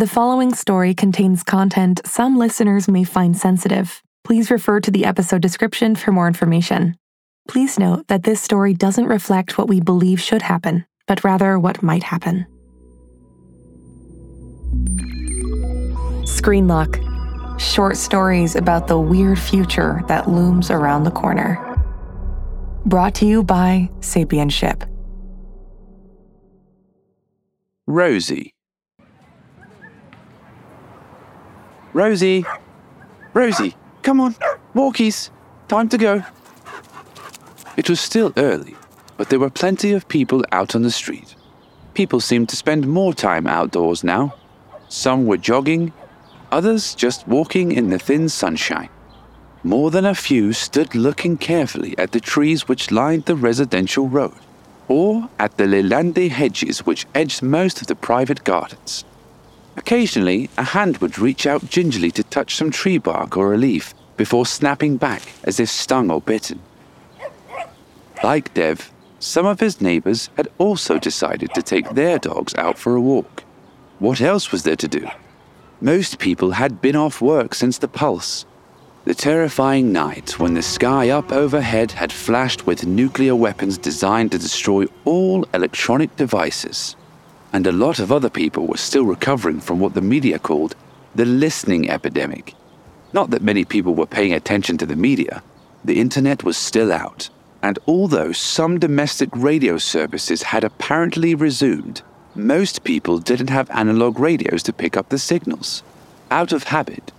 The following story contains content some listeners may find sensitive. Please refer to the episode description for more information. Please note that this story doesn't reflect what we believe should happen, but rather what might happen. Screenlock short stories about the weird future that looms around the corner. Brought to you by Sapienship. Rosie. Rosie! Rosie, come on, walkies, time to go. It was still early, but there were plenty of people out on the street. People seemed to spend more time outdoors now. Some were jogging, others just walking in the thin sunshine. More than a few stood looking carefully at the trees which lined the residential road, or at the leylandii hedges which edged most of the private gardens. Occasionally, a hand would reach out gingerly to touch some tree bark or a leaf before snapping back as if stung or bitten. Like Dev, some of his neighbors had also decided to take their dogs out for a walk. What else was there to do? Most people had been off work since the pulse. The terrifying night when the sky up overhead had flashed with nuclear weapons designed to destroy all electronic devices. And a lot of other people were still recovering from what the media called the listening epidemic. Not that many people were paying attention to the media, the internet was still out. And although some domestic radio services had apparently resumed, most people didn't have analog radios to pick up the signals. Out of habit,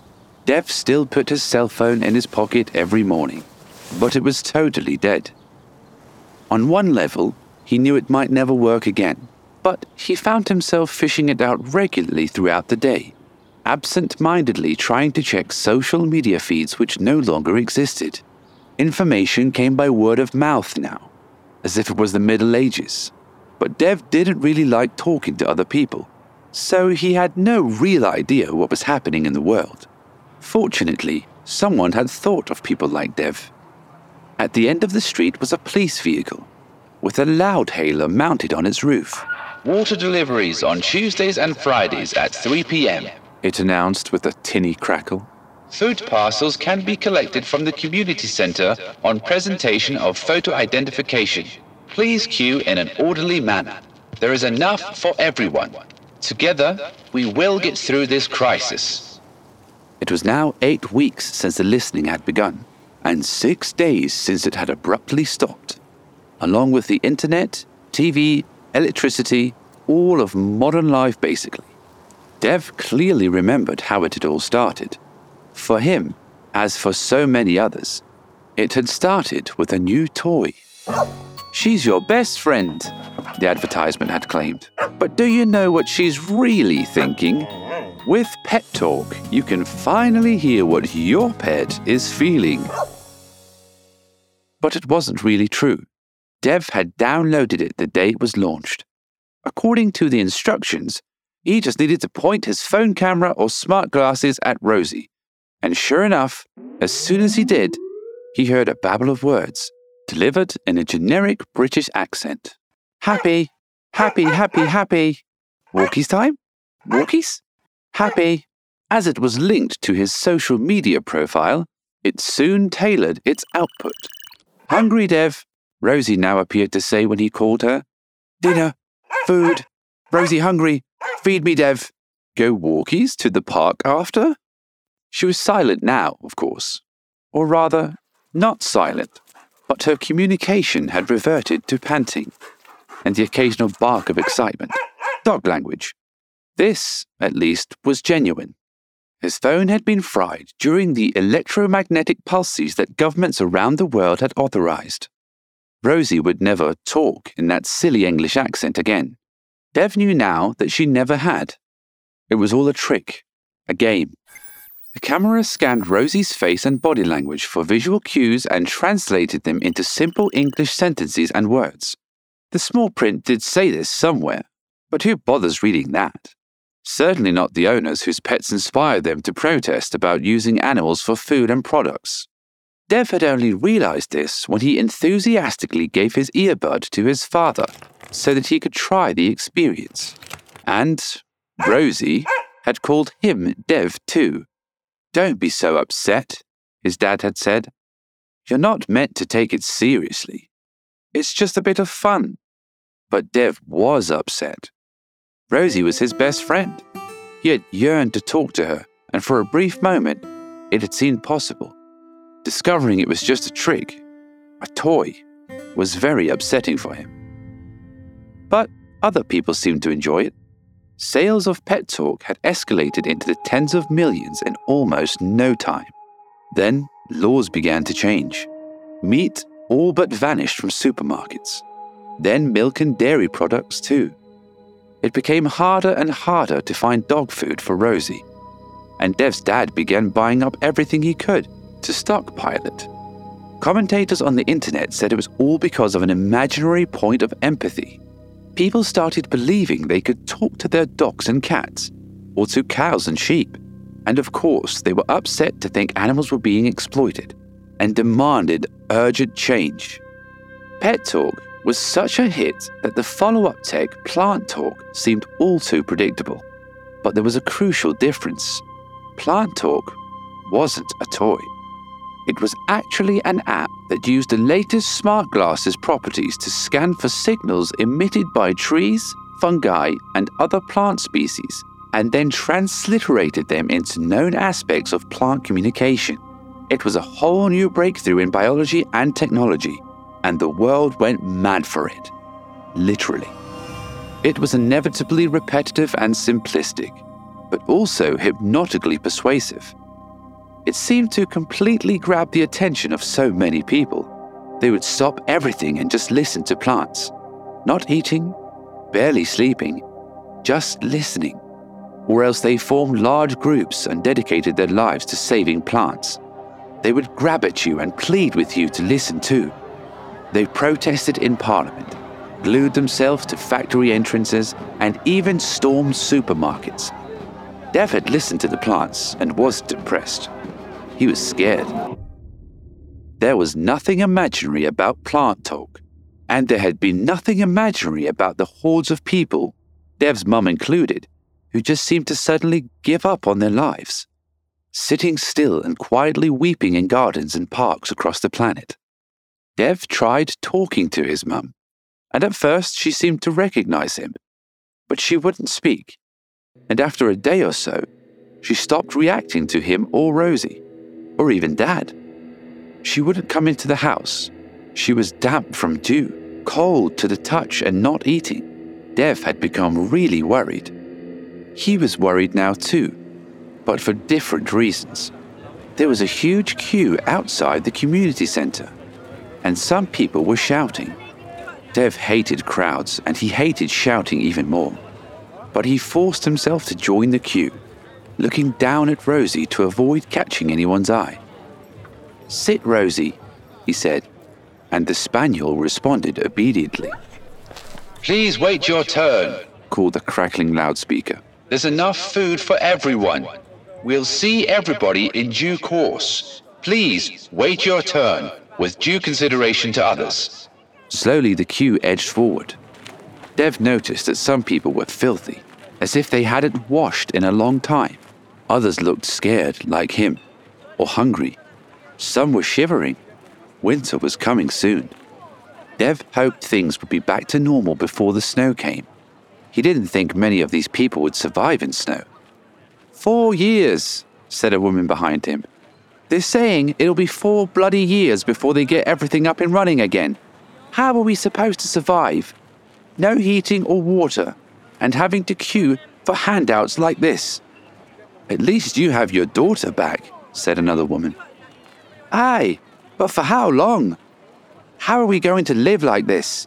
Dev still put his cell phone in his pocket every morning, but it was totally dead. On one level, he knew it might never work again, but he found himself fishing it out regularly throughout the day, absent mindedly trying to check social media feeds which no longer existed. Information came by word of mouth now, as if it was the Middle Ages. But Dev didn't really like talking to other people, so he had no real idea what was happening in the world. Fortunately, someone had thought of people like Dev. At the end of the street was a police vehicle, with a loudhailer mounted on its roof. Water deliveries on Tuesdays and Fridays at 3 p.m. It announced with a tinny crackle. Food parcels can be collected from the community center on presentation of photo identification. Please queue in an orderly manner. There is enough for everyone. Together, we will get through this crisis. It was now eight weeks since the listening had begun, and six days since it had abruptly stopped. Along with the internet, TV, electricity, all of modern life basically. Dev clearly remembered how it had all started. For him, as for so many others, it had started with a new toy. She's your best friend, the advertisement had claimed. But do you know what she's really thinking? With Pet Talk, you can finally hear what your pet is feeling. But it wasn't really true. Dev had downloaded it the day it was launched. According to the instructions, he just needed to point his phone camera or smart glasses at Rosie. And sure enough, as soon as he did, he heard a babble of words delivered in a generic British accent. Happy, happy, happy, happy. Walkies time? Walkies? Happy. As it was linked to his social media profile, it soon tailored its output. Hungry Dev, Rosie now appeared to say when he called her. Dinner, food, Rosie hungry, feed me, Dev. Go walkies to the park after? She was silent now, of course. Or rather, not silent but her communication had reverted to panting and the occasional bark of excitement. Dog language. This, at least, was genuine. His phone had been fried during the electromagnetic pulses that governments around the world had authorized. Rosie would never talk in that silly English accent again. Dev knew now that she never had. It was all a trick, a game. The camera scanned Rosie's face and body language for visual cues and translated them into simple English sentences and words. The small print did say this somewhere, but who bothers reading that? Certainly not the owners whose pets inspired them to protest about using animals for food and products. Dev had only realized this when he enthusiastically gave his earbud to his father so that he could try the experience. And Rosie had called him Dev too. Don't be so upset, his dad had said. You're not meant to take it seriously. It's just a bit of fun. But Dev was upset. Rosie was his best friend. He had yearned to talk to her, and for a brief moment, it had seemed possible. Discovering it was just a trick, a toy, was very upsetting for him. But other people seemed to enjoy it. Sales of Pet Talk had escalated into the tens of millions in almost no time. Then laws began to change. Meat all but vanished from supermarkets. Then milk and dairy products too. It became harder and harder to find dog food for Rosie, and Dev's dad began buying up everything he could to stockpile it. Commentators on the internet said it was all because of an imaginary point of empathy. People started believing they could talk to their dogs and cats, or to cows and sheep, and of course, they were upset to think animals were being exploited and demanded urgent change. Pet Talk was such a hit that the follow up tech, Plant Talk, seemed all too predictable. But there was a crucial difference. Plant Talk wasn't a toy. It was actually an app that used the latest smart glasses properties to scan for signals emitted by trees, fungi, and other plant species, and then transliterated them into known aspects of plant communication. It was a whole new breakthrough in biology and technology and the world went mad for it. Literally. It was inevitably repetitive and simplistic, but also hypnotically persuasive. It seemed to completely grab the attention of so many people. They would stop everything and just listen to plants. Not eating, barely sleeping, just listening. Or else they formed large groups and dedicated their lives to saving plants. They would grab at you and plead with you to listen too. They protested in Parliament, glued themselves to factory entrances, and even stormed supermarkets. Dev had listened to the plants and was depressed. He was scared. There was nothing imaginary about plant talk, and there had been nothing imaginary about the hordes of people, Dev's mum included, who just seemed to suddenly give up on their lives, sitting still and quietly weeping in gardens and parks across the planet. Dev tried talking to his mum, and at first she seemed to recognize him, but she wouldn't speak. And after a day or so, she stopped reacting to him or Rosie, or even Dad. She wouldn't come into the house. She was damp from dew, cold to the touch, and not eating. Dev had become really worried. He was worried now too, but for different reasons. There was a huge queue outside the community center and some people were shouting. Dev hated crowds, and he hated shouting even more. But he forced himself to join the queue, looking down at Rosie to avoid catching anyone's eye. Sit, Rosie, he said, and the spaniel responded obediently. Please wait your turn, called the crackling loudspeaker. There's enough food for everyone. We'll see everybody in due course. Please wait your turn with due consideration to others. Slowly, the queue edged forward. Dev noticed that some people were filthy, as if they hadn't washed in a long time. Others looked scared, like him, or hungry. Some were shivering. Winter was coming soon. Dev hoped things would be back to normal before the snow came. He didn't think many of these people would survive in snow. Four years, said a woman behind him. They're saying it'll be four bloody years before they get everything up and running again. How are we supposed to survive? No heating or water, and having to queue for handouts like this. At least you have your daughter back, said another woman. Aye, but for how long? How are we going to live like this?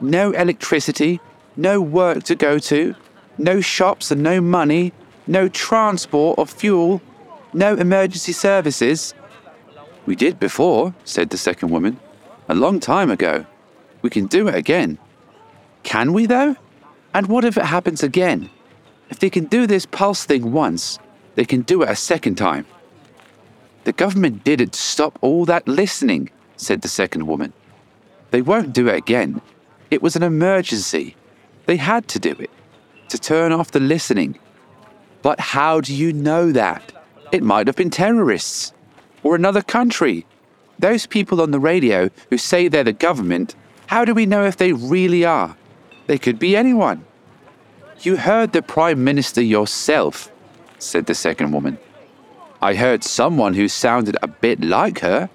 No electricity, no work to go to, no shops and no money, no transport or fuel, no emergency services? We did before, said the second woman. A long time ago. We can do it again. Can we, though? And what if it happens again? If they can do this pulse thing once, they can do it a second time. The government did it to stop all that listening, said the second woman. They won't do it again. It was an emergency. They had to do it, to turn off the listening. But how do you know that? It might have been terrorists or another country. Those people on the radio who say they're the government, how do we know if they really are? They could be anyone. You heard the Prime Minister yourself, said the second woman. I heard someone who sounded a bit like her.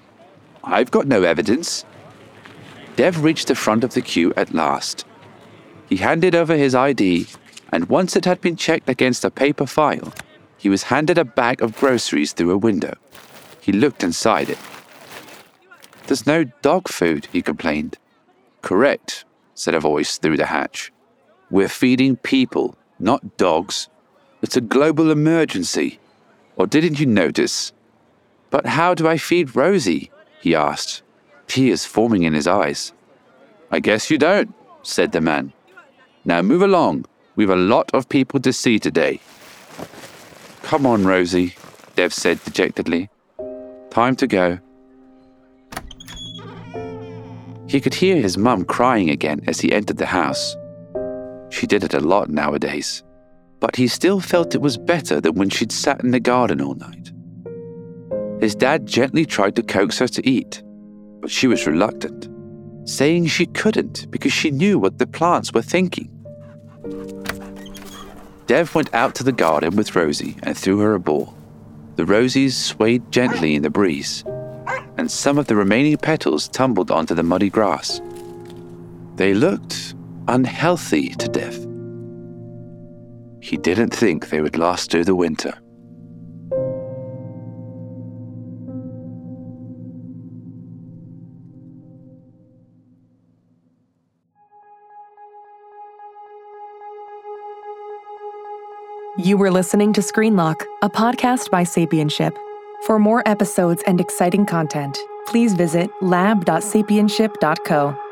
I've got no evidence. Dev reached the front of the queue at last. He handed over his ID, and once it had been checked against a paper file, he was handed a bag of groceries through a window. He looked inside it. There's no dog food, he complained. Correct, said a voice through the hatch. We're feeding people, not dogs. It's a global emergency. Or didn't you notice? But how do I feed Rosie? he asked, tears forming in his eyes. I guess you don't, said the man. Now move along. We've a lot of people to see today. Come on, Rosie, Dev said dejectedly. Time to go. He could hear his mum crying again as he entered the house. She did it a lot nowadays, but he still felt it was better than when she'd sat in the garden all night. His dad gently tried to coax her to eat, but she was reluctant, saying she couldn't because she knew what the plants were thinking. Dev went out to the garden with Rosie and threw her a ball. The roses swayed gently in the breeze, and some of the remaining petals tumbled onto the muddy grass. They looked unhealthy to Dev. He didn't think they would last through the winter. You were listening to Screenlock, a podcast by Sapienship. For more episodes and exciting content, please visit lab.sapienship.co.